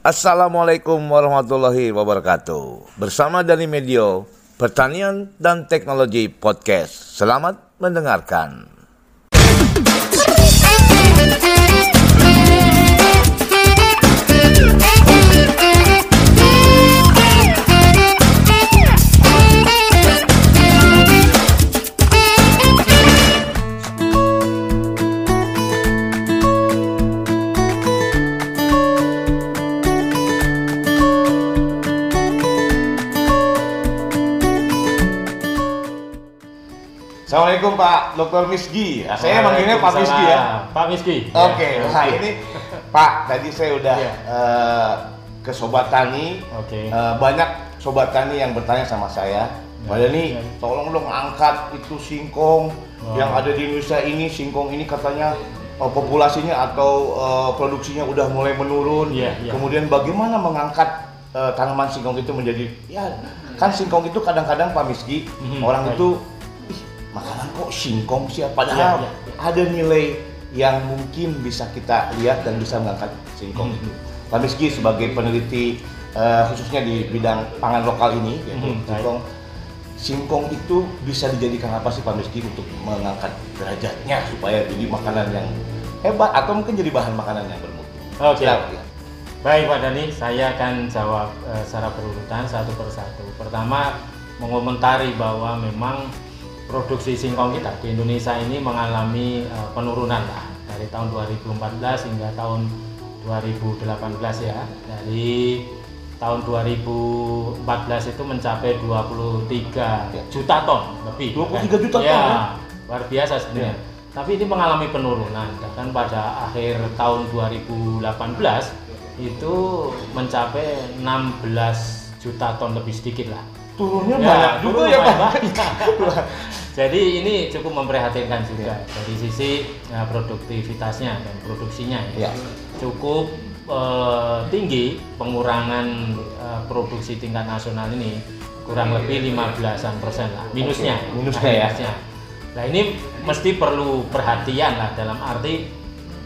Assalamualaikum warahmatullahi wabarakatuh. Bersama dari Medio Pertanian dan Teknologi Podcast. Selamat mendengarkan. Assalamualaikum Pak Dr. Misgi. Nah, saya manggilnya Pak Misgi ya. Pak Miski. Oke, Ya, nah ini Pak, tadi saya udah Iya. eh, ke Sobat Tani. Oke. Eh, banyak Sobat Tani yang bertanya sama saya, Pak Dani, Ya. tolong dong angkat itu singkong Oh. yang ada di Indonesia ini, singkong ini katanya eh, populasinya atau eh, produksinya udah mulai menurun. Iya, iya. Kemudian bagaimana mengangkat eh, tanaman singkong itu menjadi ya kan singkong itu kadang-kadang Pak Miski Mhm, orang itu makanan kok singkong sih padahal Iya, iya. ada nilai yang mungkin bisa kita lihat dan bisa mengangkat singkong Mhm. itu. Pak Miski sebagai peneliti eh, khususnya di bidang pangan lokal ini yaitu baik. singkong singkong itu bisa dijadikan apa sih Pak Miski untuk mengangkat derajatnya supaya jadi makanan yang hebat atau mungkin jadi bahan makanan yang bermutu. Oke. Silakan, ya. Baik Pak Dani, saya akan jawab eh, secara berurutan satu persatu. Pertama, mengomentari bahwa memang produksi singkong kita di Indonesia ini mengalami eh, penurunan lah dari tahun 2014 hingga tahun 2018 ya. Dari tahun 2014 itu mencapai 23 Ya. juta ton lebih. 23 juta ton, ya. ya? Luar biasa sebenarnya. Tapi ini mengalami penurunan. Bahkan pada akhir tahun 2018 itu mencapai 16 juta ton lebih sedikit lah. Turunnya Ya, banyak juga ya Pak. Jadi ini cukup memprihatinkan juga dari sisi ya, produktivitasnya dan produksinya ya. Ya. Cukup eh, tinggi pengurangan eh, produksi tingkat nasional ini kurang lebih 15-an persen lah minusnya. Oke, minusnya ya. Minusnya. Nah ini mesti perlu perhatian lah dalam arti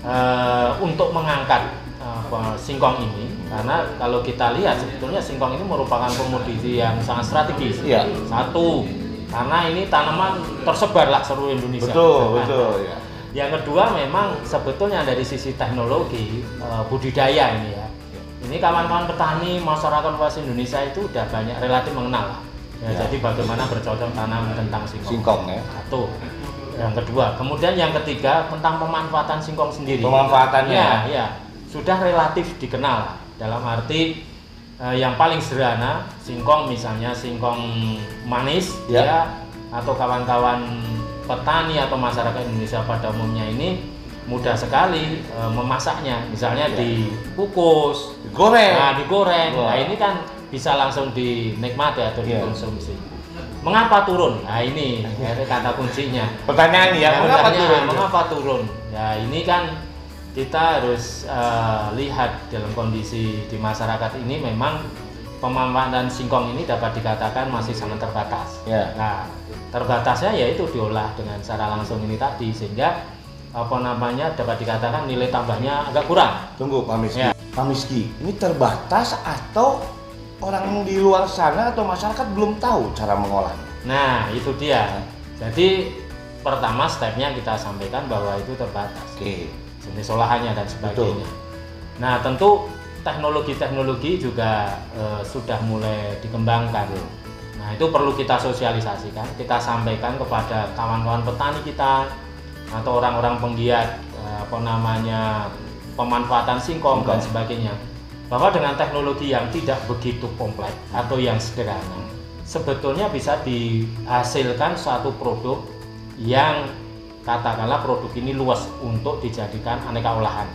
eh, untuk mengangkat apa, singkong ini karena kalau kita lihat sebetulnya singkong ini merupakan komoditi yang sangat strategis. Iya. Satu karena ini tanaman tersebar lah seluruh Indonesia. Betul, Nah, betul ya. Yang kedua memang sebetulnya dari sisi teknologi eh, budidaya ini ya. Ini kawan-kawan petani masyarakat luas Indonesia itu udah banyak relatif mengenal lah. Ya, Ya. Jadi bagaimana bercocok tanam tentang singkong. Singkong ya. Satu. Yang kedua, kemudian yang ketiga tentang pemanfaatan singkong sendiri. Pemanfaatannya. Ya, ya. Sudah relatif dikenal dalam arti eh, yang paling sederhana singkong misalnya singkong manis Ya. ya atau kawan-kawan petani atau masyarakat Indonesia pada umumnya ini mudah sekali eh, memasaknya misalnya Ya. dikukus Goreng. nah digoreng Wah. nah ini kan bisa langsung dinikmati atau Ya. dikonsumsi mengapa turun nah ini kata kuncinya Pertanyaan ya, Nah, mengapa turun? Mengapa turun? Ya ini kan kita harus eh, lihat dalam kondisi di masyarakat ini memang pemanfaatan singkong ini dapat dikatakan masih sangat terbatas. Ya. Nah, terbatasnya yaitu diolah dengan cara langsung ini tadi sehingga apa namanya dapat dikatakan nilai tambahnya agak kurang. Tunggu Pak Miski. Ya. Pak Miski, ini terbatas atau orang di luar sana atau masyarakat belum tahu cara mengolahnya? Nah, itu dia. Jadi pertama stepnya kita sampaikan bahwa itu terbatas. Oke. Jenis olahannya dan sebagainya. Nah tentu teknologi-teknologi juga eh, sudah mulai dikembangkan. Nah itu perlu kita sosialisasikan, kita sampaikan kepada kawan-kawan petani kita atau orang-orang penggiat eh, apa namanya pemanfaatan singkong dan Singkong. sebagainya bahwa dengan teknologi yang tidak begitu kompleks atau yang sederhana sebetulnya bisa dihasilkan suatu produk yang katakanlah produk ini luas untuk dijadikan aneka olahan.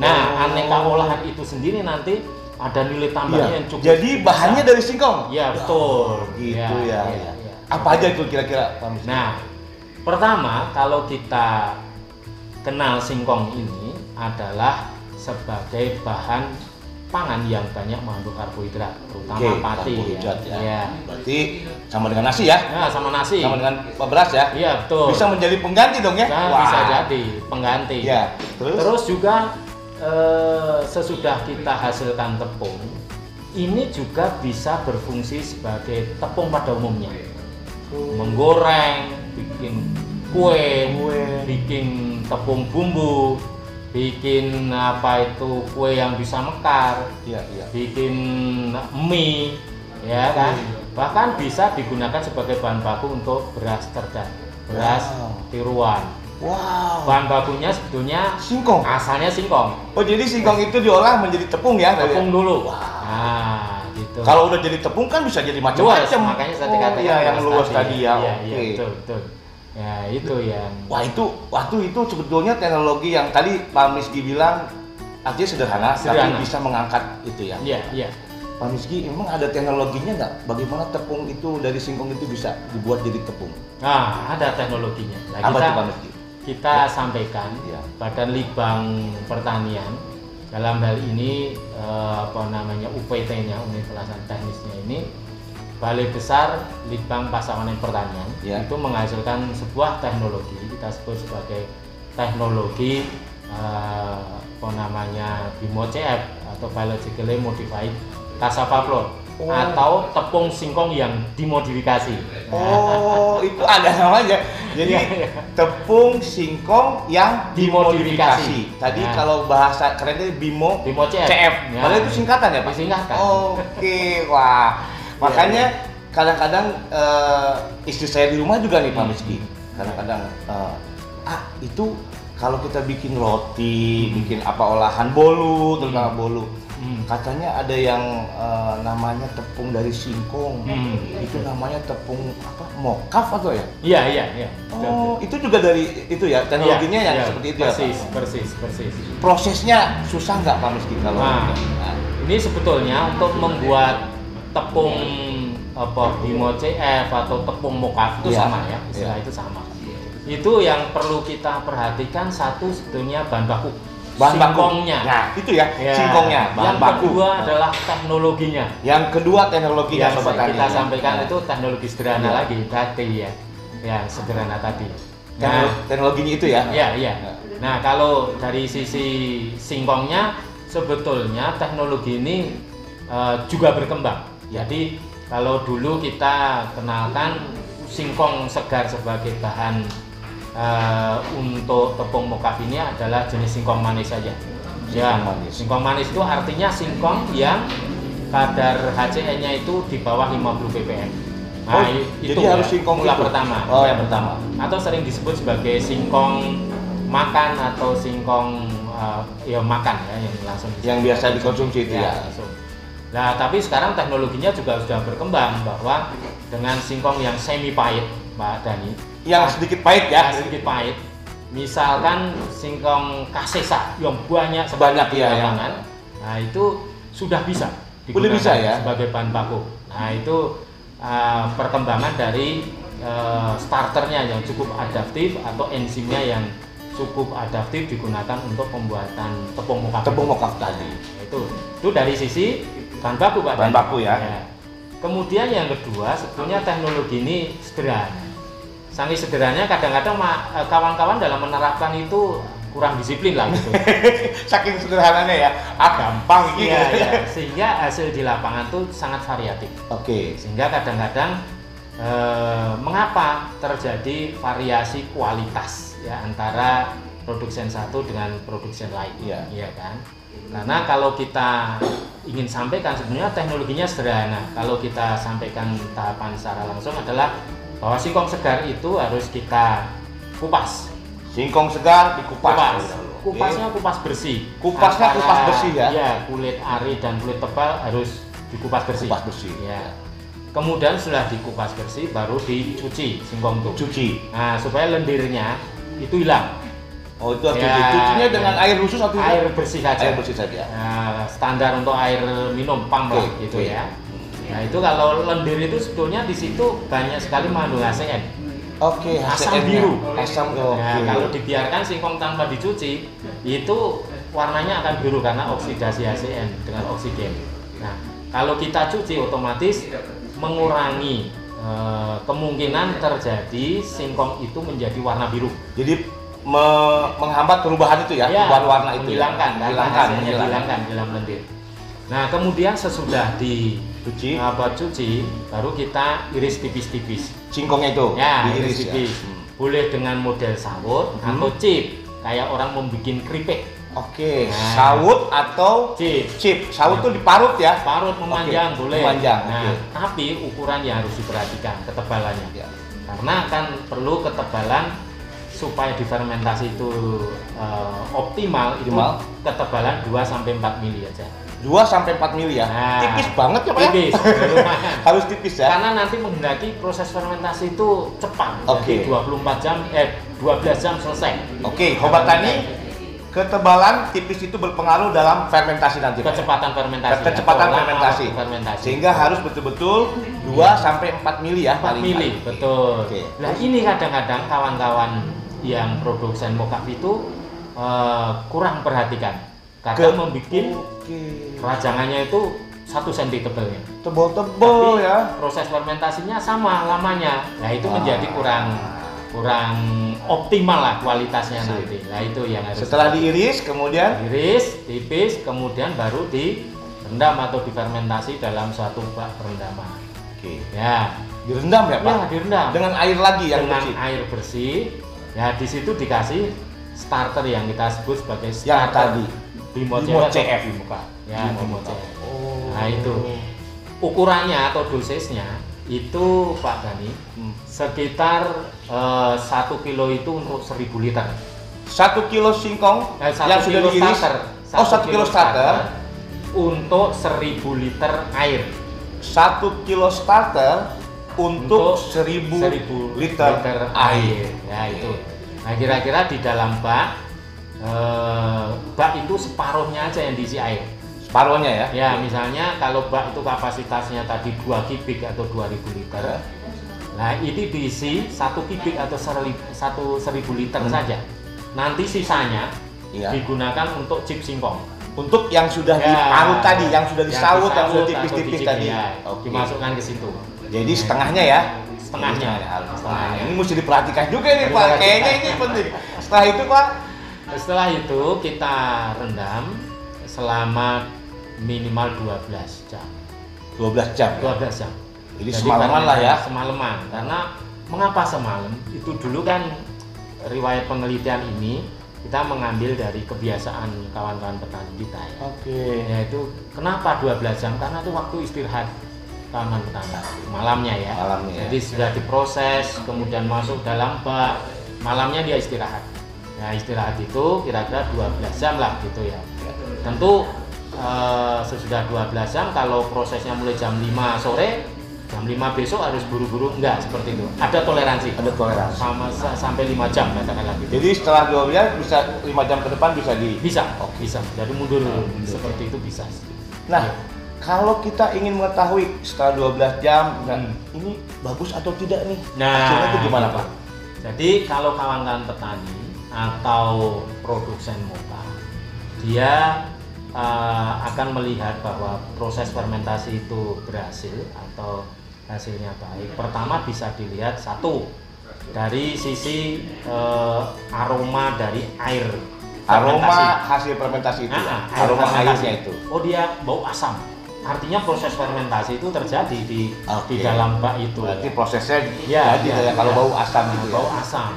Nah, Oh. aneka olahan itu sendiri nanti ada nilai tambahnya Iya. yang cukup. Jadi bahannya besar. dari singkong. Ya betul. Gitu ya. ya, ya. Apa aja itu kira-kira? Nah, pertama kalau kita kenal singkong ini adalah sebagai bahan pangan yang banyak mengandung karbohidrat, terutama Oke, pati karbohidrat ya. ya. Berarti sama dengan nasi ya? Ya, sama nasi. Sama dengan beras ya? Iya, betul. Bisa menjadi pengganti dong ya? Nah, Wah. bisa jadi pengganti. Ya. Terus? Terus juga eh, sesudah kita hasilkan tepung, ini juga bisa berfungsi sebagai tepung pada umumnya. Menggoreng, bikin kue, Kue. bikin tepung bumbu, bikin apa itu kue yang bisa mekar, Iya, iya. bikin mie, ya kan? Hmm. Bahkan bisa digunakan sebagai bahan baku untuk beras cerdas, beras Wow. tiruan. Wow. Bahan bakunya sebetulnya Singkong. asalnya singkong, Oh, jadi singkong itu diolah menjadi tepung ya? tepung dulu. Wow. Nah, gitu. Kalau udah jadi tepung kan bisa jadi macam-macam. makanya saya oh, iya, yang luas tadi ya. Iya, iya, betul, betul. Ya, itu yang Wah itu, waktu itu sebetulnya teknologi yang tadi Pak Miski bilang artinya sederhana, Sederhana. tapi bisa mengangkat itu ya. Iya, iya. Pak Miski, emang ada teknologinya nggak? Bagaimana tepung itu dari singkong itu bisa dibuat jadi tepung? Nah, ada teknologinya. Nah, Apa kita tuh Pak Miski? kita sampaikan Iya. Badan Litbang Pertanian dalam hal ini eh, apa namanya UPT-nya Unit Pelaksana Teknisnya ini Balai Besar Litbang Pasawanan Pertanian Iya. itu menghasilkan sebuah teknologi kita sebut sebagai teknologi eh, apa namanya BIMO CF atau Biologically Modified Cassava Flour Oh. atau tepung singkong yang dimodifikasi. Oh, itu ada namanya. Jadi Iya, iya. tepung singkong yang dimodifikasi. Dimodifikasi. Tadi Nah. kalau bahasa kerennya bimo BIMO CF. CF. Ya. Padahal itu singkatan ya, Pak? Disingkatkan. Oke, wah. Makanya kadang-kadang eh, istri saya di rumah juga nih Pak Hmm. Miski. Kadang-kadang eh, ah itu kalau kita bikin roti, Hmm. bikin apa olahan bolu, terutama Hmm. bolu. Hmm. Katanya ada yang eh, namanya tepung dari singkong. Hmm. Itu namanya tepung apa? Mokaf atau ya? Iya, iya, iya. Oh, itu juga dari itu ya teknologinya Iya, yang iya, seperti itu ya. Pak? persis, persis, persis. Prosesnya susah nggak Pak Miski kalau? Nah. Nah, Ini sebetulnya untuk membuat tepung apa bimo CF atau tepung mokaf itu Iya, sama ya, istilah iya. itu sama. Itu yang perlu kita perhatikan satu sebetulnya bahan baku. bahan baku. Singkongnya. Nah, itu ya, Ya. singkongnya, bahan yang baku. kedua Nah. adalah teknologinya. Yang kedua teknologinya yang sobat tani. kita sampaikan itu teknologi sederhana Iya. lagi tadi ya. Ya, sederhana tadi. Nah, teknologinya itu ya. Iya, iya. Nah. Nah, kalau dari sisi singkongnya sebetulnya teknologi ini eh, juga berkembang. Jadi, kalau dulu kita kenalkan singkong segar sebagai bahan eh, untuk tepung mokaf ini adalah jenis singkong manis saja. Ya, Singkong manis. singkong manis itu artinya singkong yang kadar HCN-nya itu di bawah 50 ppm. Oh, i- jadi harus singkong mula itu? pertama. Oh, yang pertama. Atau sering disebut sebagai singkong makan atau singkong eh, ya makan ya yang langsung Yang biasa dikonsumsi itu ya. langsung. Nah, tapi sekarang teknologinya juga sudah berkembang bahwa dengan singkong yang semi pahit, Pak Dani, Yang sedikit pahit ya. ya sedikit pahit. Misalkan singkong kasesa yang banyak Banyak, di iya, ya. lapangan, nah itu sudah bisa Udah bisa ya? sebagai bahan baku. Nah itu uh, perkembangan dari uh, starternya yang cukup adaptif atau enzimnya yang cukup adaptif digunakan untuk pembuatan tepung muka. Tepung mokaf tadi. itu itu dari sisi bahan baku pak. Bahan baku ya. Kemudian yang kedua sebetulnya teknologi ini sederhana. Sangat sederhananya kadang-kadang eh, kawan-kawan dalam menerapkan itu kurang disiplin lah gitu. Saking sederhananya ya. Ah gampang gitu. Iya, iya. Sehingga hasil di lapangan tuh sangat variatif. Oke. Sehingga kadang-kadang eh, mengapa terjadi variasi kualitas ya antara produsen satu dengan produsen lain. Iya. kan? Karena kalau kita ingin sampaikan sebenarnya teknologinya sederhana. Kalau kita sampaikan tahapan secara langsung adalah bahwa singkong segar itu harus kita kupas. Singkong segar dikupas. Kupas. Kupasnya kupas bersih. Kupasnya Antara- kupas bersih ya? Iya, kulit ari dan kulit tebal harus dikupas bersih. Kupas bersih. Ya. Kemudian setelah dikupas bersih baru dicuci singkong itu. Cuci. Nah, supaya lendirnya itu hilang. Oh itu harus Ya, cuci. Cucinya ya. dengan air khusus atau Air bersih saja. Air bersih saja. Nah, standar untuk air minum pump lah Oke, gitu oke. ya. Nah, itu kalau lendir itu sebetulnya di situ banyak sekali mengandung ASEAN. Oke, Asam HCN-nya. biru. Asam oke. Nah, kalau dibiarkan singkong tanpa dicuci, itu warnanya akan biru karena oksidasi ASEAN dengan oksigen. Nah, kalau kita cuci otomatis mengurangi eh, kemungkinan terjadi singkong itu menjadi warna biru. Jadi me- menghambat perubahan itu ya, Ya, perubahan warna itu. menghilangkan ya. kan hasilnya menghilangkan. dihilangkan dalam lendir. Nah kemudian sesudah di Cuci apa cuci baru kita iris tipis-tipis. singkongnya itu, Ya, diiris iris tipis. Hmm. Boleh dengan model sawut Hmm. atau chip kayak orang membuat keripik. Oke, Nah. sawut atau Chip. chip. Sawut tuh diparut ya. Parut memanjang Oke, boleh. memanjang, Nah, oke. tapi ukurannya harus diperhatikan ketebalannya. Ya. Karena akan perlu ketebalan supaya difermentasi itu eh, optimal, itu Optimal. ketebalan 2 sampai 4 mili aja. 2 sampai 4 mili ya. Nah, tipis banget ya, Pak ya? Tipis, lumayan. Harus tipis ya. Karena nanti menghendaki proses fermentasi itu cepat. Oke. Jadi 24 jam eh 12 jam selesai. Oke, Sobat Tani, ketebalan tipis itu berpengaruh dalam fermentasi nanti. Pak. Kecepatan fermentasi. Kecepatan lama fermentasi. fermentasi. Sehingga harus betul-betul 2 sampai 4 mili ya 4 paling mili, paling. betul. Oke. Nah ini kadang-kadang kawan-kawan yang produsen mokaf itu eh, kurang perhatikan. Kadang membuat Oke. rajangannya itu satu senti tebelnya. Tebel-tebel Tapi ya. proses fermentasinya sama lamanya. Nah itu Ah. menjadi kurang kurang optimal lah kualitasnya Sip. nanti. Nah itu yang harus Setelah diiris kemudian iris tipis kemudian baru direndam atau difermentasi dalam suatu bak perendaman. Oke. Ya, Direndam ya, Pak? ya direndam Dengan air lagi yang dengan bersih. air bersih. Ya di situ dikasih starter yang kita sebut sebagai starter tadi. Bimo Bimo CF. Bukan. Ya, Bimo CF. Oh. Nah, itu. Ukurannya atau dosisnya itu Pak Dani Hmm. sekitar eh, satu kilo itu untuk 1000 liter. Satu kilo singkong Eh, satu yang sudah kilo diiris. starter. Oh, satu kilo starter. untuk 1000 liter air. Satu kilo starter untuk seribu 1000 liter, air. Ya itu. Nah kira-kira di dalam bak eh, bak itu separuhnya aja yang diisi air. Separuhnya ya. Ya misalnya kalau bak itu kapasitasnya tadi 2 kubik atau 2000 liter. Nah ini diisi satu kubik atau satu seribu liter Hmm. saja. Nanti sisanya Iya. digunakan untuk chip singkong. Untuk yang sudah Ya, diparut tadi, yang sudah disawut, yang sudah disawut tipis-tipis atau tadi. ya, Oke. Dimasukkan ke situ. Jadi setengahnya ya. Setengahnya. harus. Setengahnya. Nah, ini mesti diperhatikan juga nih Pak. Kayaknya ini penting. Setelah itu Pak, Setelah itu kita rendam selama minimal 12 jam. 12 jam. 12 jam. Jadi semalaman lah ya. Semalaman. Karena mengapa semalam? Itu dulu kan riwayat penelitian ini kita mengambil dari kebiasaan kawan-kawan petani kita ya. Oke. Yaitu kenapa 12 jam? Karena itu waktu istirahat kawan petani malamnya ya. Malamnya ya. Jadi sudah diproses, kemudian masuk dalam bak, malamnya dia istirahat. Nah istirahat itu kira-kira 12 jam lah gitu ya. Tentu eh, sesudah 12 jam kalau prosesnya mulai jam 5 sore, jam 5 besok harus buru-buru enggak seperti itu. Ada toleransi. Ada toleransi. Sama sa- sampai 5 jam katakanlah gitu. Jadi setelah 12 bisa 5 jam ke depan bisa di Bisa, bisa. Jadi mundur seperti itu bisa. Nah, kalau kita ingin mengetahui setelah 12 jam, nah, Hmm. ini bagus atau tidak nih? Nah, Hasilnya itu gimana. Pak? Jadi kalau kawan-kawan petani atau produsen moka, dia uh, akan melihat bahwa proses fermentasi itu berhasil atau hasilnya baik. Pertama bisa dilihat satu dari sisi uh, aroma dari air Aroma fermentasi. hasil fermentasi itu, ya? Ah, ah, aroma fermentasi. airnya itu. Oh dia bau asam. Artinya proses fermentasi itu terjadi di Oke. di dalam bak itu. Berarti prosesnya Ya, jadi ya, ya, kalau ya. bau asam gitu ya. bau asam.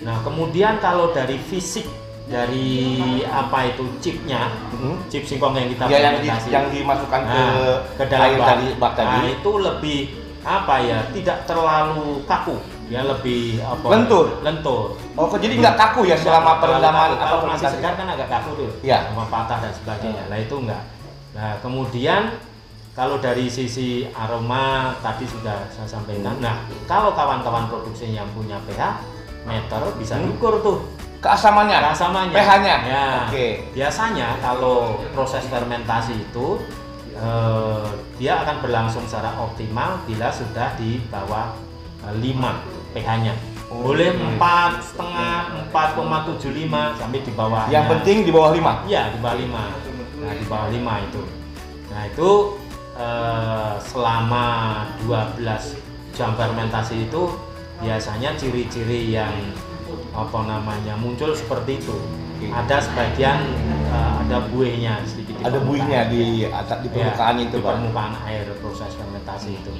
Nah, kemudian kalau dari fisik dari apa itu chipnya, Mhm. chip singkong yang kita Ya, yang, di- fermentasi. yang dimasukkan ke, Nah, ke dalam air bak. tadi, bak tadi. Nah, itu lebih apa ya? Tidak terlalu kaku, ya lebih apa? Lentur? Lentur. Oh, kok jadi nggak kaku ya selama perendaman atau kalau masih fermentasi? segar kan agak kaku tuh. Iya. Sama patah dan sebagainya. Nah, itu enggak. Nah, kemudian kalau dari sisi aroma tadi sudah saya sampaikan. Nah, kalau kawan-kawan produksi yang punya pH meter bisa Hmm. diukur tuh Keasamannya, rasamannya. pH-nya. Ya. Oke. Biasanya kalau proses fermentasi itu eh, dia akan berlangsung secara optimal bila sudah di bawah eh, 5 pH-nya. Oh, Boleh oke. empat setengah, 4,75 sampai di bawah. Yang penting di bawah 5. Iya di bawah 5 Nah di bawah 5 itu. Nah itu eh, selama 12 jam fermentasi itu biasanya ciri-ciri yang apa namanya muncul seperti itu. Ada sebagian eh, ada buihnya sedikit. di Ada buihnya di atas di permukaan Ya, itu, di Pak. permukaan air proses fermentasi itu.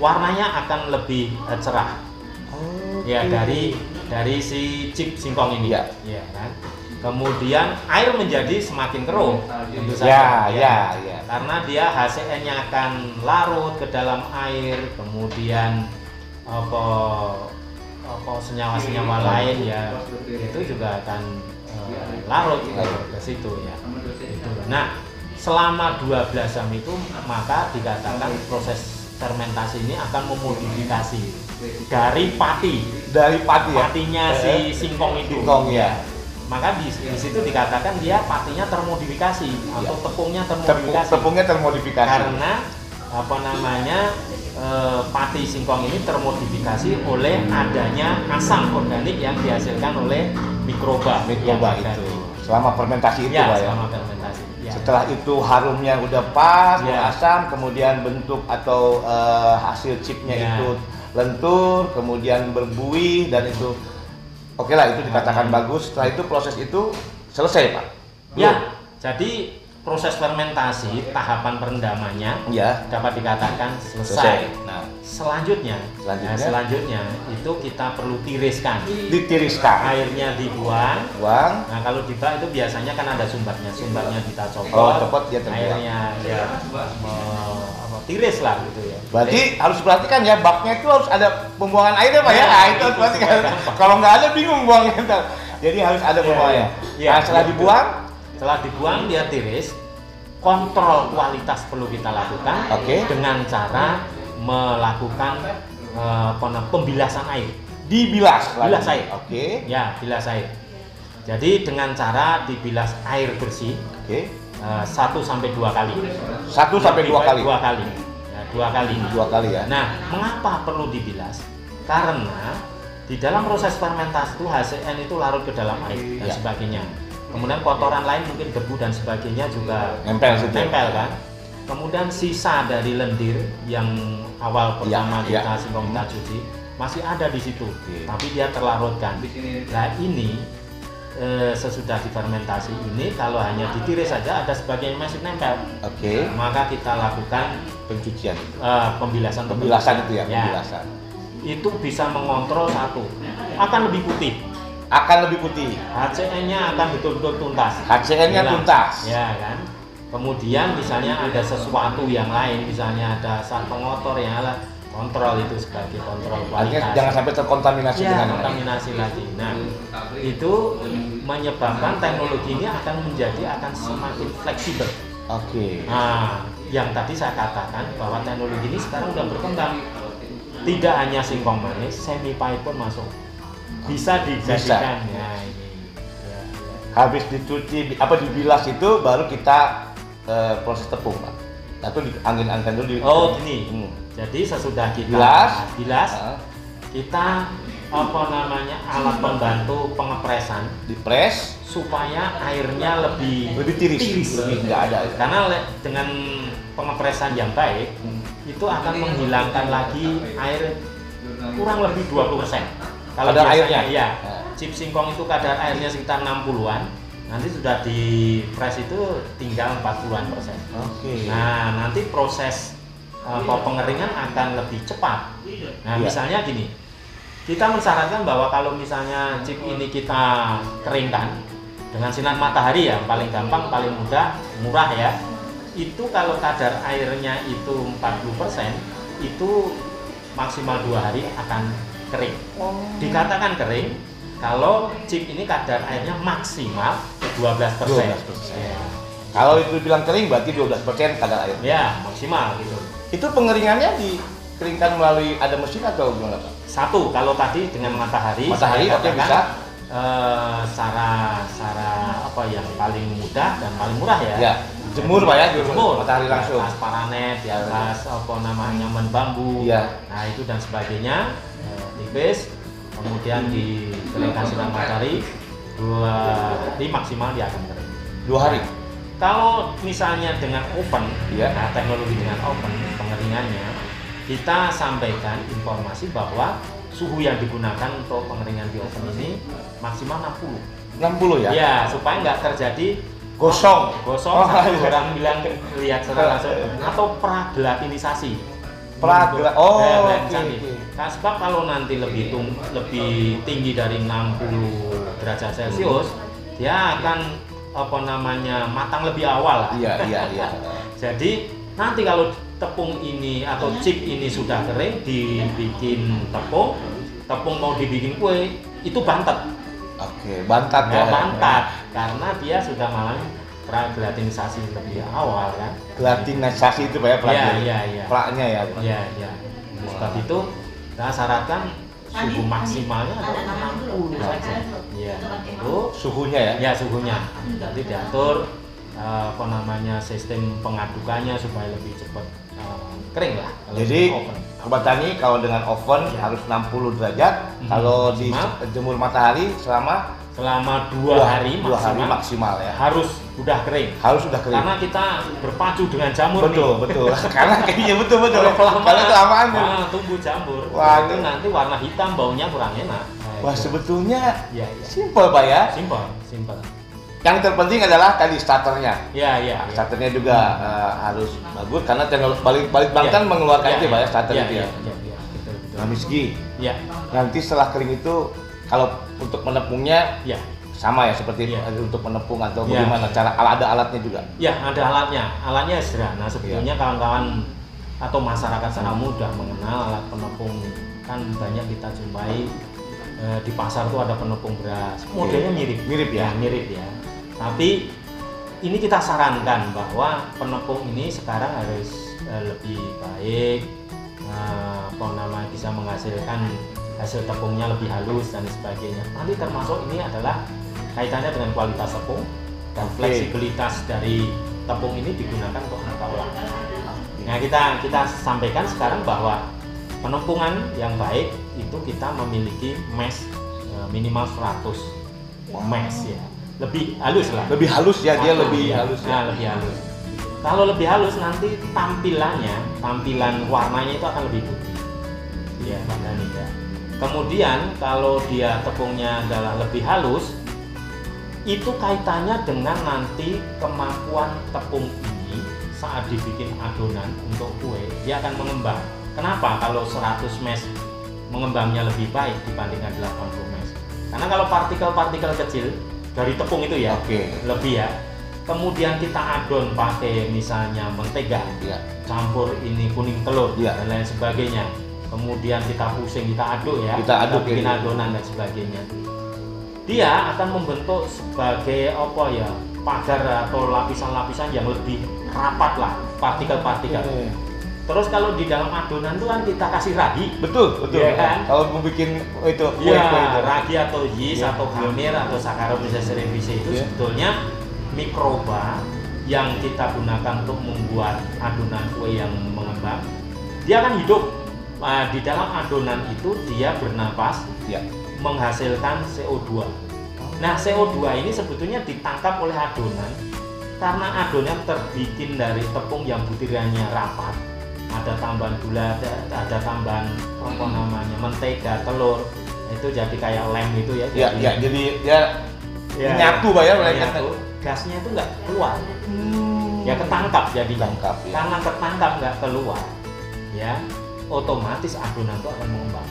Warnanya akan lebih eh, cerah. Ya dari dari si chip singkong ini. Iya. Ya kan. Kemudian air menjadi semakin keruh tentu Ya, saja. ya, ya. Karena dia HCN-nya akan larut ke dalam air, kemudian apa apa senyawa-senyawa lain ya itu juga akan eh, larut gitu, ke situ ya. Itu. Nah, selama 12 jam itu maka dikatakan proses fermentasi ini akan memodifikasi dari pati Dari pati ya. patinya si singkong itu. Singkong, ya. Maka di, di situ dikatakan dia patinya termodifikasi atau tepungnya Tepung, termodifikasi. tepungnya termodifikasi. Karena apa namanya eh, pati singkong ini termodifikasi oleh adanya asam organik yang dihasilkan oleh mikroba. mikroba ada itu. di- Selama fermentasi itu, Ya, Pak ya. selama fermentasi. Ya. Setelah itu harumnya udah pas, Ya. asam, kemudian bentuk atau eh, hasil chipnya Ya. itu lentur, kemudian berbuih dan itu oke lah itu dikatakan Hmm. bagus. Setelah itu proses itu selesai pak. Ya, jadi proses fermentasi tahapan perendamannya Ya. dapat dikatakan selesai. Selesai. Nah, Selanjutnya, Selanjutnya? nah, selanjutnya itu kita perlu tiriskan. ditiriskan, Airnya dibuang. buang. Nah kalau di bak itu biasanya kan ada sumbatnya, sumbatnya kita copot, Oh, copot, dia terbuang. airnya ya apa, tiris lah gitu ya. Berarti harus perhatikan ya baknya itu harus ada pembuangan airnya pak ya. Ya, Nah, itu harus perhatikan. Kalau nggak ada bingung buangnya ntar. Jadi harus ada Ya, pembuangannya. ya. Nah setelah Ya, dibuang, Setelah dibuang dia tiris, kontrol kualitas perlu kita lakukan Oke. dengan cara melakukan eh, namanya, pembilasan air. dibilas. lagi. Bilas air. Oke. Ya, bilas air. Jadi dengan cara dibilas air bersih Oke. eh, satu sampai dua kali. Satu sampai dua kali. Dua kali. Ya, dua kali. Dua kali ya. Nah, mengapa perlu dibilas? Karena di dalam proses fermentasi itu HCN itu larut ke dalam air dan Ya. sebagainya. Kemudian kotoran lain mungkin debu dan sebagainya juga Nempel situ. nempel kan. Kemudian sisa dari lendir yang awal pertama ya. kita singkong kita cuci masih ada di situ, tapi dia terlarutkan. Nah ini eh, sesudah difermentasi ini kalau hanya ditiris saja ada sebagian masih nempel, Oke. maka kita lakukan Pencucian. eh, pembilasan Pembilasan itu ya, Ya. pembilasan. itu bisa mengontrol satu akan lebih putih Akan lebih putih. HCN-nya akan betul-betul tuntas HCN-nya tuntas. ya kan kemudian misalnya ada sesuatu yang lain misalnya ada zat pengotor yang kontrol itu sebagai kontrol Artinya kualitas jangan sampai terkontaminasi ya, dengan kontaminasi lagi nah itu menyebabkan teknologi ini akan menjadi akan semakin fleksibel Oke. Nah, yang tadi saya katakan bahwa teknologi ini sekarang sudah berkembang. Tidak hanya singkong manis, semi pahit pun masuk. Bisa dijadikan ya ini. Ya, ya. Habis dicuci, di- apa dibilas itu baru kita eh, proses tepung pak. Atau di angin-angin dulu. Di, Oh, gini. Hmm. Jadi sesudah kita Bilas. bilas, Ah, kita apa namanya alat pembantu pengepresan dipres, supaya airnya lebih lebih tiris, lebih nggak ada. Karena le- dengan pengepresan yang baik itu akan menghilangkan lagi air kurang lebih 20%. Kalau Kadar airnya? iya. Nah. Chip singkong itu kadar airnya sekitar 60-an. Nanti sudah di press itu tinggal 40-an persen. Oke. Nah, nanti proses uh, pengeringan akan lebih cepat. Nah, Iya. misalnya gini. Kita mensyaratkan bahwa kalau misalnya chip ini kita keringkan dengan sinar matahari ya, paling gampang, paling mudah, murah ya. Itu kalau kadar airnya itu 40%, itu maksimal dua hari akan kering. Dikatakan kering kalau chip ini kadar airnya maksimal 12%. 12%. Ya. Kalau itu bilang kering berarti 12% kadar air. Ya, maksimal gitu. Itu pengeringannya dikeringkan melalui ada mesin atau gimana pak? Satu, kalau tadi dengan matahari, Matahari, oke, bisa. eh, cara cara apa yang paling mudah dan paling murah ya. Ya, jemur pak ya, Jemur, matahari di langsung. atas paranet, di atas apa namanya men bambu. Iya. Nah itu dan sebagainya, eh, tipis, kemudian dikeringkan sinar matahari dua hari maksimal dia akan kering. Dua hari. Kalau misalnya dengan oven, Iya. nah, teknologi dengan oven pengeringannya, kita sampaikan informasi bahwa suhu yang digunakan untuk pengeringan di oven ini maksimal 60. 60 ya? Ya, supaya nggak terjadi Gosong. gosong Oh, satu iya. orang bilang lihat secara langsung atau pragelatinisasi. Pragla- oh, Ya, oke, gelatisasi. Sebab kalau nanti lebih tung, lebih tinggi dari 60 derajat Celcius, dia akan apa namanya matang lebih awal lah. Iya, iya, iya. Jadi nanti kalau tepung ini atau chip ini sudah kering dibikin tepung, tepung mau dibikin kue itu bantet. Oke, bantat ya. Ya, bantat karena dia sudah mengalami pragelatinisasi lebih awal kan. Gelatinisasi itu Pak ya Iya, pelaknya. iya, iya. Pelaknya ya. Iya, iya. Sebab itu kita syaratkan suhu maksimalnya adalah 60 saja. Iya. Itu Suhunya ya. ya suhunya. Nanti diatur eh, apa namanya sistem pengadukannya supaya lebih cepat eh, kering lah. kalau Jadi di oven. Sobat Tani kalau dengan oven Ya. harus 60 derajat, Mhm. kalau dijemur matahari selama selama dua, hari dua hari maksimal maksimal ya. harus sudah kering. Harus sudah kering. Karena kita berpacu dengan jamur betul, nih. betul. Karena kayaknya betul betul. Kalau kelamaan, Kalau kelamaan tuh. wah, tumbuh jamur. Wah, itu nanti warna hitam baunya kurang enak. Nah, Wah, itu. sebetulnya Iya, iya. simpel Pak ya. Simpel, simpel. Yang terpenting adalah tadi starternya. Ya, ya. ya. Starternya juga eh, harus bagus karena teknologi balik balik bank kan Ya. mengeluarkan Ya, itu Pak ya ya. starter Ya, itu ya. ya, ya, ya. Betul. Nah, Miski, Ya, nanti setelah kering itu kalau untuk menepungnya ya. sama ya seperti Iya. untuk menepung atau Iya. bagaimana cara ada alatnya juga. Ya, ada alatnya. Alatnya sederhana. Sebetulnya kawan-kawan atau masyarakat secara mudah mengenal alat penepung kan banyak kita jumpai eh, di pasar tuh ada penepung beras. Modelnya mirip. Mirip ya? mirip ya. Tapi ini kita sarankan bahwa penepung ini sekarang harus eh, lebih baik eh, apa namanya bisa menghasilkan hasil tepungnya lebih halus dan sebagainya. Nanti termasuk ini adalah kaitannya dengan kualitas tepung dan Oke. fleksibilitas dari tepung ini digunakan untuk aneka olahan. Nah kita kita sampaikan sekarang bahwa penumpungan yang baik itu kita memiliki mesh eh, minimal 100 mesh ya lebih halus lah Lebih halus ya dia lebih ya. halus Nah, ya. lebih halus kalau lebih halus nanti tampilannya tampilan warnanya itu akan lebih putih ya Pak Dhani ya kemudian kalau dia tepungnya adalah lebih halus itu kaitannya dengan nanti kemampuan tepung ini saat dibikin adonan untuk kue dia akan mengembang kenapa kalau 100 mesh mengembangnya lebih baik dibandingkan 80 mesh karena kalau partikel-partikel kecil dari tepung itu ya Oke. lebih ya kemudian kita adon pakai misalnya mentega Ya. campur ini kuning telur Iya. dan lain sebagainya kemudian kita pusing kita aduk ya Kita aduk, bikin ya. adonan dan sebagainya dia akan membentuk sebagai apa ya pagar atau lapisan-lapisan yang lebih rapat lah partikel-partikel Oke. terus kalau di dalam adonan itu kan kita kasih ragi Betul, betul. Iya kan? Kalau mau bikin oh, itu kue Iya, kue itu. ragi atau yeast Iya, atau hamir atau Saccharomyces cerevisiae itu Iya. sebetulnya mikroba yang kita gunakan untuk membuat adonan kue yang mengembang. Dia akan hidup Nah, di dalam adonan itu dia bernapas Ya. menghasilkan CO2. Nah, CO2 ini sebetulnya ditangkap oleh adonan karena adonan terbikin dari tepung yang butirannya rapat. Ada tambahan gula, ada, ada tambahan apa namanya mentega, telur. Itu jadi kayak lem itu ya. Ya, ya, jadi ya menyatu, Pak, ya, mereka. menyatu. Gasnya itu nggak keluar. Hmm. Ya ketangkap jadi. Ketangkap, ya. Karena ketangkap nggak keluar, ya otomatis adonan itu akan mengembang.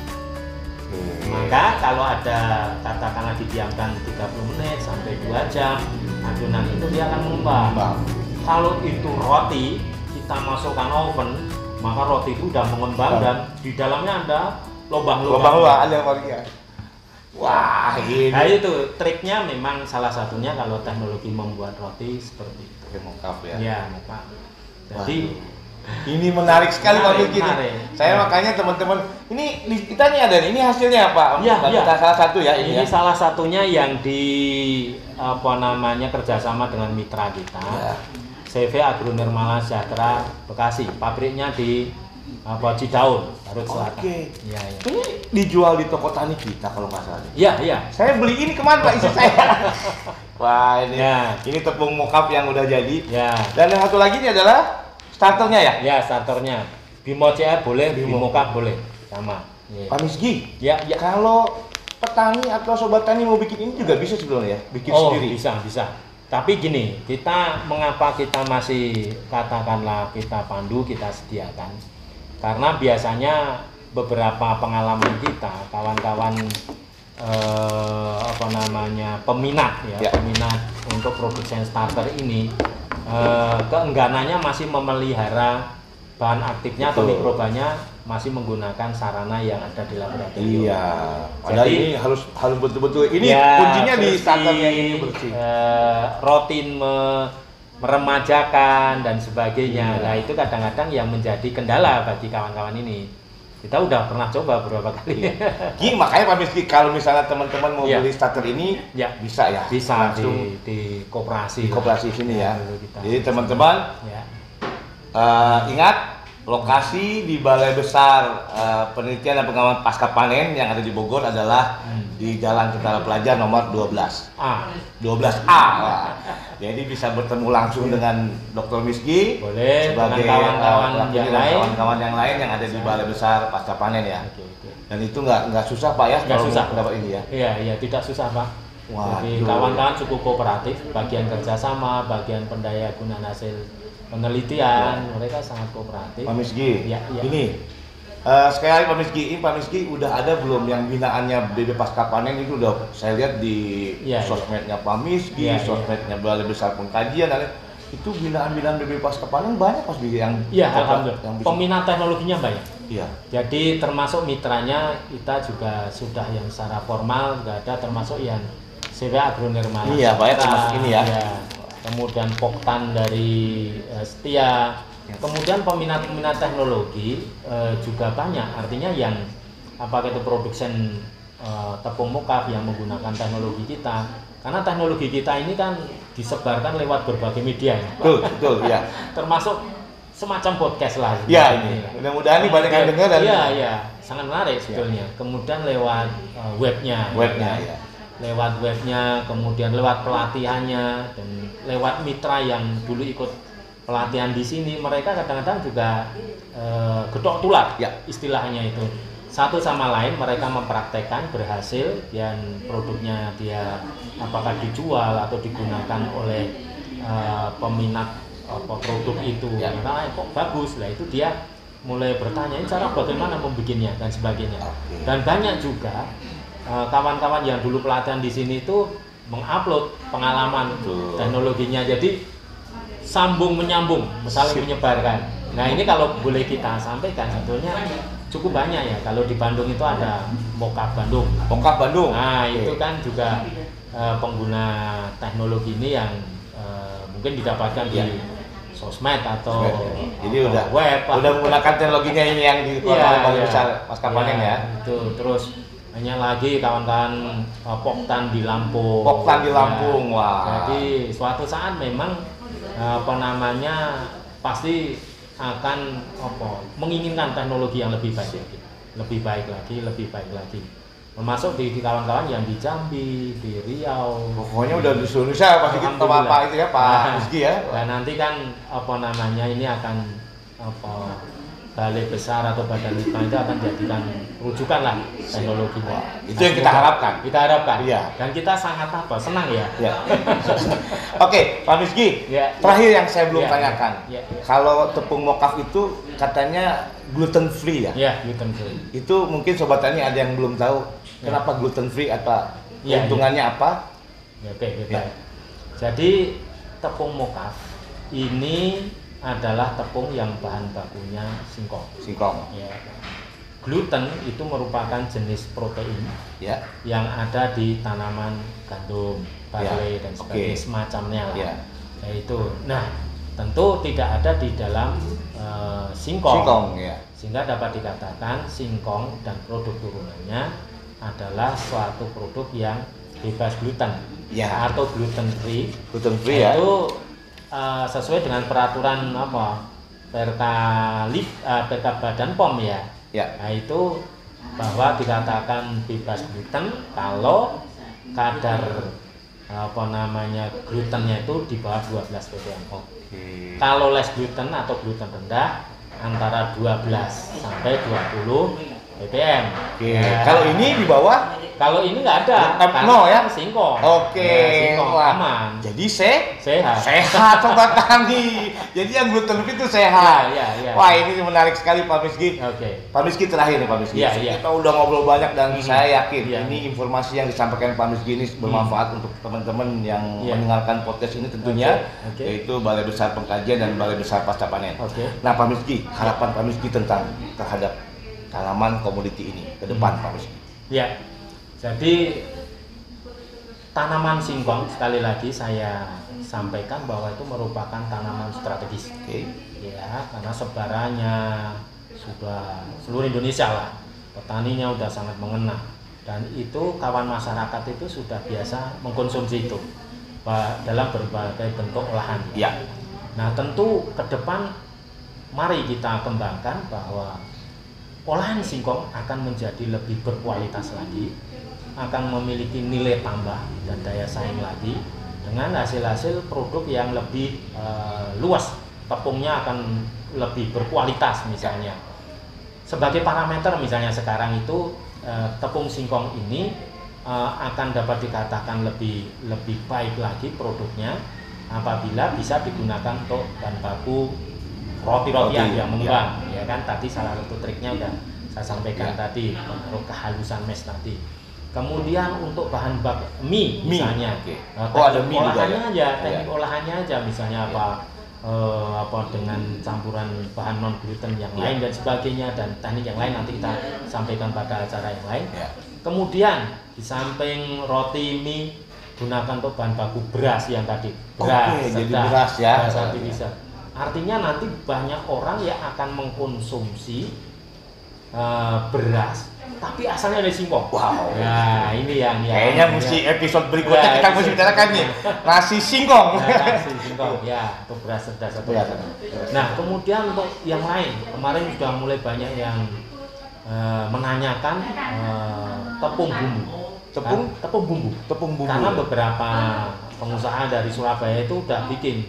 Oke. Maka kalau ada katakanlah didiamkan 30 menit sampai 2 jam, adonan itu dia akan mengembang. Bang. Kalau itu roti, kita masukkan oven, maka roti itu udah mengembang Bang. dan di dalamnya ada lubang-lubang. Lubang-lubang ada Maria. Wah, ini. Nah itu triknya memang salah satunya kalau teknologi membuat roti seperti itu. Mokap ya. Ya, Pak. Jadi Ini menarik sekali Pak Menarik, menarik. Saya Ya. makanya teman-teman, ini kita nih ada ini hasilnya apa? Ya, ya. Kita salah satu ya ini, ini ya. salah satunya yang di apa namanya kerjasama dengan mitra kita. Ya. CV Agro Nirmala Sejahtera Bekasi. Pabriknya di apa Cidaun, Garut Selatan. Oke. Iya, iya. Ini dijual di toko tani kita kalau nggak salah. Iya, iya. Saya beli ini ke mana Pak istri saya? Wah ini, Ya. ini tepung mokap yang udah jadi. Ya. Dan yang satu lagi ini adalah starternya ya. Ya, starternya. Bimo CR boleh, Bimo. Bimo Cup boleh. Sama. Iya. Pak Misgi, Ya, ya. kalau petani atau sobat tani mau bikin ini juga bisa sebetulnya ya, bikin oh, sendiri. bisa, bisa. Tapi gini, kita mengapa kita masih katakanlah kita pandu, kita sediakan? Karena biasanya beberapa pengalaman kita, kawan-kawan eh, apa namanya peminat ya, Ya. peminat untuk produsen starter ini eh, keengganannya masih memelihara bahan aktifnya atau Betul. mikrobanya masih menggunakan sarana yang ada di laboratorium. Iya. Padahal Jadi- ini harus harus betul-betul ini Ya, kuncinya di starternya ini bersih. eh, rutin me- meremajakan dan sebagainya. Iya. Nah itu kadang-kadang yang menjadi kendala bagi kawan-kawan ini. Kita udah pernah coba beberapa kali. Ki, makanya Pak Miski kalau misalnya teman-teman mau Iya. beli starter ini ya bisa ya. bisa langsung di, di koperasi. di koperasi sini ya. kita. Jadi teman-teman Ya. eh, ingat lokasi di Balai Besar eh, Penelitian dan Pengawasan Pasca Panen yang ada di Bogor adalah Hmm. di Jalan Tentara Pelajar nomor 12. Ah 12A. Wah. Jadi bisa bertemu langsung dengan Dr. Miski boleh sebagai dengan kawan-kawan eh, pelaku yang lain. kawan-kawan yang lain yang ada di Balai Besar Pasca Panen ya. Oke, oke. Dan itu nggak nggak susah Pak ya Nggak susah. dapat ini ya. Iya, iya tidak susah pak. Jadi Waduh. kawan-kawan cukup kooperatif, bagian kerjasama, bagian pendaya gunaan hasil penelitian, mereka sangat kooperatif. Pak Miski, Ya, ya. ini eh, sekali lagi Pak Miski, ini Pak Miski udah ada belum yang binaannya BB Pasca Panen itu udah saya lihat di Ya, ya. sosmednya Pak Miski, Ya, ya. sosmednya Balai Besar Pengkajian, dan lain- itu binaan-binaan BB Pasca Panen banyak Pak Miski yang Iya, yang alhamdulillah. bisa. Peminat teknologinya banyak. Iya. Jadi termasuk mitranya kita juga sudah yang secara formal sudah ada termasuk yang CW Agronirmala. Iya, Pak, ya, termasuk ini ya. Kemudian Poktan dari eh, Setia. Ya. Kemudian peminat-peminat teknologi eh, juga banyak. Artinya yang apakah itu produsen eh, tepung mokaf yang menggunakan teknologi kita. Karena teknologi kita ini kan disebarkan lewat berbagai media. ya. Betul, betul, iya. Termasuk semacam podcast lah. Iya ini. Mudah-mudahan ini banyak yang dengar dan Iya, iya, sangat menarik sebetulnya. Kemudian lewat uh, webnya, webnya ya. ya. Lewat webnya, kemudian lewat pelatihannya dan lewat mitra yang dulu ikut pelatihan di sini, mereka kadang-kadang juga uh, gedok tular, Ya. istilahnya itu. Satu sama lain mereka mempraktekkan berhasil dan produknya dia apakah dijual atau digunakan oleh uh, peminat apa produk itu Ya. karena kok bagus lah itu dia mulai bertanya cara bagaimana membuatnya dan sebagainya dan banyak juga eh, kawan-kawan yang dulu pelatihan di sini itu mengupload pengalaman Betul. teknologinya jadi sambung menyambung saling menyebarkan nah ini kalau boleh kita sampaikan sebetulnya cukup banyak ya kalau di Bandung itu ada Mokap Bandung Pongkap Bandung. Nah, itu kan juga eh, pengguna teknologi ini yang eh, mungkin didapatkan Ya. di sosmed atau Jadi atau udah web udah menggunakan teknologinya ini yang di Iya, Balai iya. Besar Pasca Panen ya. Itu terus hanya lagi kawan-kawan eh, Poktan di Lampung. Poktan di Ya. Lampung, wah. Jadi suatu saat memang eh, apa namanya pasti akan apa menginginkan teknologi yang lebih baik lagi, lebih baik lagi, lebih baik lagi. Termasuk di di kawan-kawan yang di Jambi, di Riau. Pokoknya udah di seluruh Indonesia pasti kita. Pak itu ya Pak Nah, Rizky ya. Nah, nanti kan apa namanya ini akan apa balai besar atau badan litbang itu akan jadikan rujukan lah teknologinya. itu yang kita harapkan. Kita harapkan. Iya. Dan kita sangat apa senang ya. Ya. Oke, Pak Rizky. Ya. Terakhir yang saya belum Ya, tanyakan. ya, ya. Kalau tepung mokaf itu katanya gluten free ya. Ya, gluten free. Itu mungkin sobat tani ada yang belum tahu Ya. kenapa gluten free apa Ya, keuntungannya apa? Ya, Oke, oke, Ya. baik. Jadi tepung mokaf ini adalah tepung yang bahan bakunya singkong. Singkong. Ya. Gluten itu merupakan jenis protein Ya. yang ada di tanaman gandum, barley dan sebagainya oke. semacamnya lah. Ya. Yaitu. Nah, tentu tidak ada di dalam eh, singkong. Singkong ya. Sehingga dapat dikatakan singkong dan produk turunannya adalah suatu produk yang bebas gluten Ya. atau gluten free. Gluten free ya. Eh, sesuai dengan peraturan apa? Perkalip eh, Perka Badan POM ya. Ya. Nah itu bahwa dikatakan bebas gluten kalau kadar apa namanya glutennya itu di bawah 12 ppm. Oke. Kalau less gluten atau gluten rendah antara 12 sampai 20 BBM. Oke. Ya. Kalau ini di bawah kalau ini nggak ada, karena no ya? singkong. Oke. Ya, singkong Wah. aman, Jadi se sehat. sehat sobat tani. Jadi yang gluten free itu sehat. Ya, ya, ya. Wah, ini menarik sekali Pak Miski. Oke. Pak Miski terakhir nih Pak Miski. Iya, iya. Kita udah ngobrol banyak dan Mhm. saya yakin Iya. ini informasi yang disampaikan Pak Miski ini bermanfaat untuk teman-teman yang Iya. mendengarkan podcast ini tentunya Oke, oke. yaitu Balai Besar Pengkajian dan Balai Besar Pasca Panen. Oke. Nah, Pak Miski, harapan Pak Miski tentang terhadap tanaman komoditi ini ke depan Mhm. Pak Miski. Ya. Jadi tanaman singkong sekali lagi saya sampaikan bahwa itu merupakan tanaman strategis. Oke. Ya, karena sebarannya sudah seluruh Indonesia lah. Petaninya udah sangat mengena dan itu kawan masyarakat itu sudah biasa mengkonsumsi itu dalam berbagai bentuk olahan. Ya. Nah, tentu ke depan mari kita kembangkan bahwa olahan singkong akan menjadi lebih berkualitas lagi, akan memiliki nilai tambah dan daya saing lagi dengan hasil-hasil produk yang lebih eh, luas. Tepungnya akan lebih berkualitas misalnya. Sebagai parameter misalnya sekarang itu eh, tepung singkong ini eh, akan dapat dikatakan lebih lebih baik lagi produknya apabila bisa digunakan untuk bahan baku roti-rotian Roti, yang mengembang ya kan tadi salah satu triknya udah saya sampaikan Ya. tadi pengaruh kehalusan mes tadi kemudian untuk bahan bak mie, Mie, misalnya oke. Nah, Oh, ada mie juga olahannya ya? aja Ya. teknik olahannya aja misalnya apa eh, apa dengan campuran bahan non gluten yang Ya. lain dan sebagainya dan teknik yang lain nanti kita sampaikan pada acara yang lain Ya. kemudian di samping roti mie gunakan untuk bahan baku beras yang tadi Oke, beras jadi sedang, beras ya. beras artificial. Artinya nanti banyak orang yang akan mengkonsumsi eh, beras tapi asalnya dari singkong Wow. ya ini yang yang Kayaknya mesti episode berikutnya Ya, kita mesti bicarakan nih nasi singkong. Nah, nasi singkong ya untuk beras cerdas atau Beras. Nah kemudian untuk yang lain kemarin sudah mulai banyak yang eh, menanyakan eh, tepung bumbu. Tepung? Kan? tepung bumbu. Tepung bumbu. Karena beberapa pengusaha dari Surabaya itu udah bikin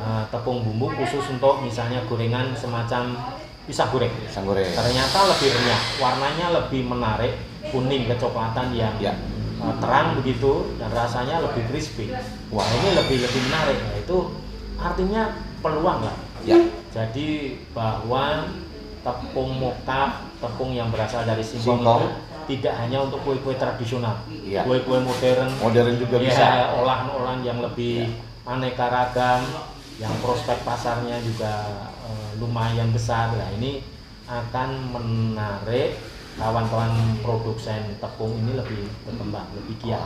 eh, tepung bumbu khusus untuk misalnya gorengan semacam pisang goreng. Pisang goreng. Ternyata lebih renyah, warnanya lebih menarik, kuning kecoklatan yang Ya. uh, terang begitu dan rasanya lebih crispy. Wah ini lebih lebih menarik. Nah, itu artinya peluang lah. Ya. Jadi bahwa tepung moka, tepung yang berasal dari singkong, Singkong. itu tidak hanya untuk kue-kue tradisional, Iya. kue-kue modern, Modern juga ya, bisa. olahan-olahan yang lebih aneka ragam, yang prospek pasarnya juga eh, lumayan besar. Nah ini akan menarik kawan-kawan produsen tepung ini lebih berkembang, lebih giat.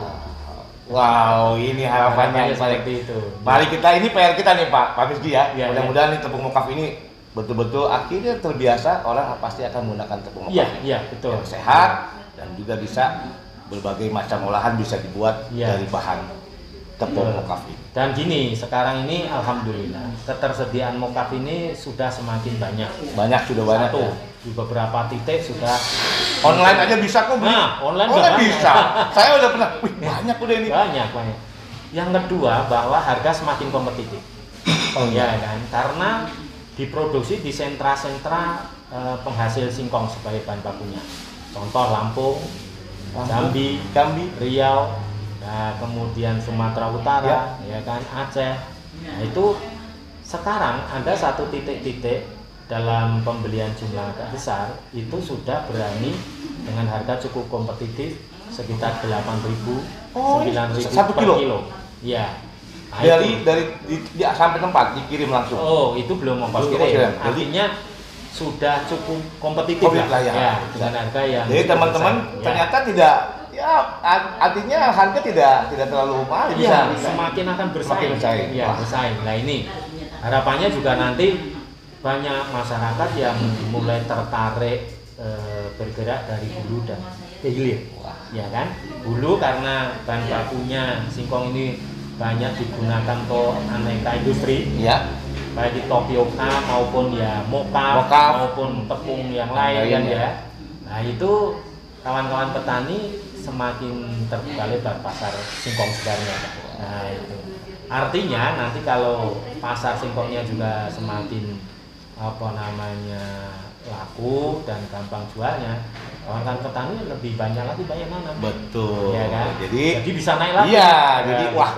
Wow, ini harapannya yang paling itu. Mari kita ini PR kita nih Pak, Pak Rizky ya. Iya, Mudah-mudahan nih tepung mokaf ini betul-betul akhirnya terbiasa orang pasti akan menggunakan tepung mokaf Iya, iya betul. Yang sehat dan juga bisa berbagai macam olahan bisa dibuat Iya. dari bahan tepung Betul. mokaf ini. Dan gini, sekarang ini alhamdulillah ketersediaan mokaf ini sudah semakin banyak. Banyak sudah banyak Satu, ya. di beberapa titik sudah Online aja bisa kok beli. Nah, online oh, juga bisa. Saya udah pernah. Wih, banyak udah ini. banyak banyak. Yang kedua bahwa harga semakin kompetitif. Oh Ya kan, karena diproduksi di sentra-sentra eh, penghasil singkong sebagai bahan bakunya. Contoh Lampung, Jambi, Jambi. Riau, nah, kemudian Sumatera Utara, ya. kan Aceh. Nah itu sekarang ada satu titik-titik dalam pembelian jumlah agak besar itu sudah berani dengan harga cukup kompetitif sekitar 8.000 Oh, 9.000 satu per kilo? kilo. Iya. Nah, Dari itu. dari di, di- sampai tempat dikirim langsung. Oh, itu belum ongkos kirim. Artinya sudah cukup kompetitif Kompetitif lah ya. dengan harga yang Jadi teman-teman. Ya. ternyata tidak ya artinya harga tidak tidak terlalu mahal Iya, bisa, semakin akan bersaing. Semakin bersaing. Wah. bersaing. Nah ini harapannya juga nanti banyak masyarakat yang mulai tertarik eh, bergerak dari hulu dan ke hilir. Ya kan? Hulu karena bahan bakunya singkong ini banyak digunakan untuk aneka industri, Ya. baik di tapioka maupun ya moka maupun tepung yang lain kan ya. ya. Nah itu kawan-kawan petani semakin terbuka lebar pasar singkong sebenarnya. Nah itu artinya nanti kalau pasar singkongnya juga semakin apa namanya laku dan gampang jualnya kawan-kawan petani lebih banyak lagi banyak nanam Betul. ya kan Jadi jadi bisa naik lagi Iya, Ya, jadi gitu. wah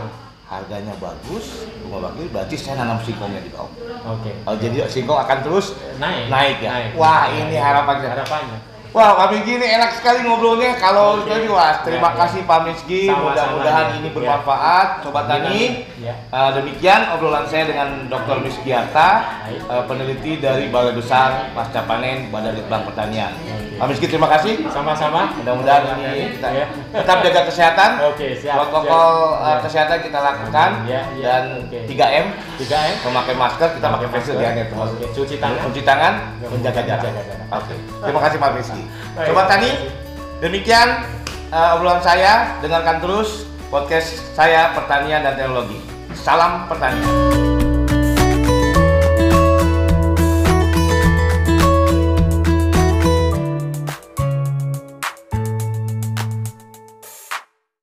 harganya bagus, rumah bakir berarti saya nanam singkongnya di bawah. oke Oh, jadi singkong akan terus naik naik ya. Wah, ini harapannya. harapannya Wah, Pak Miski ini enak sekali ngobrolnya. Kalau Oke. jadi wah, terima Ya, ya. kasih Pak Miski. Mudah-mudahan ini Ya. bermanfaat, Sobat Tani. ya Eh, demikian obrolan saya dengan Dr. Miski Arta, Baik. eh, peneliti dari Balai Besar Pasca Panen Badan Litbang Pertanian. Oke. Pak Miski terima kasih. sama-sama Mudah-mudahan ini kita ya. tetap jaga kesehatan. oke siap Protokol siap. eh, Ya. kesehatan kita lakukan Ya, ya, dan oke. 3M 3M memakai masker kita pakai face shield ya cuci tangan. cuci tangan Ya, menjaga jarak oke terima kasih Pak Rizky Baik. Sobat Tani demikian eh, obrolan saya. Dengarkan terus podcast saya pertanian dan teknologi. Salam pertanian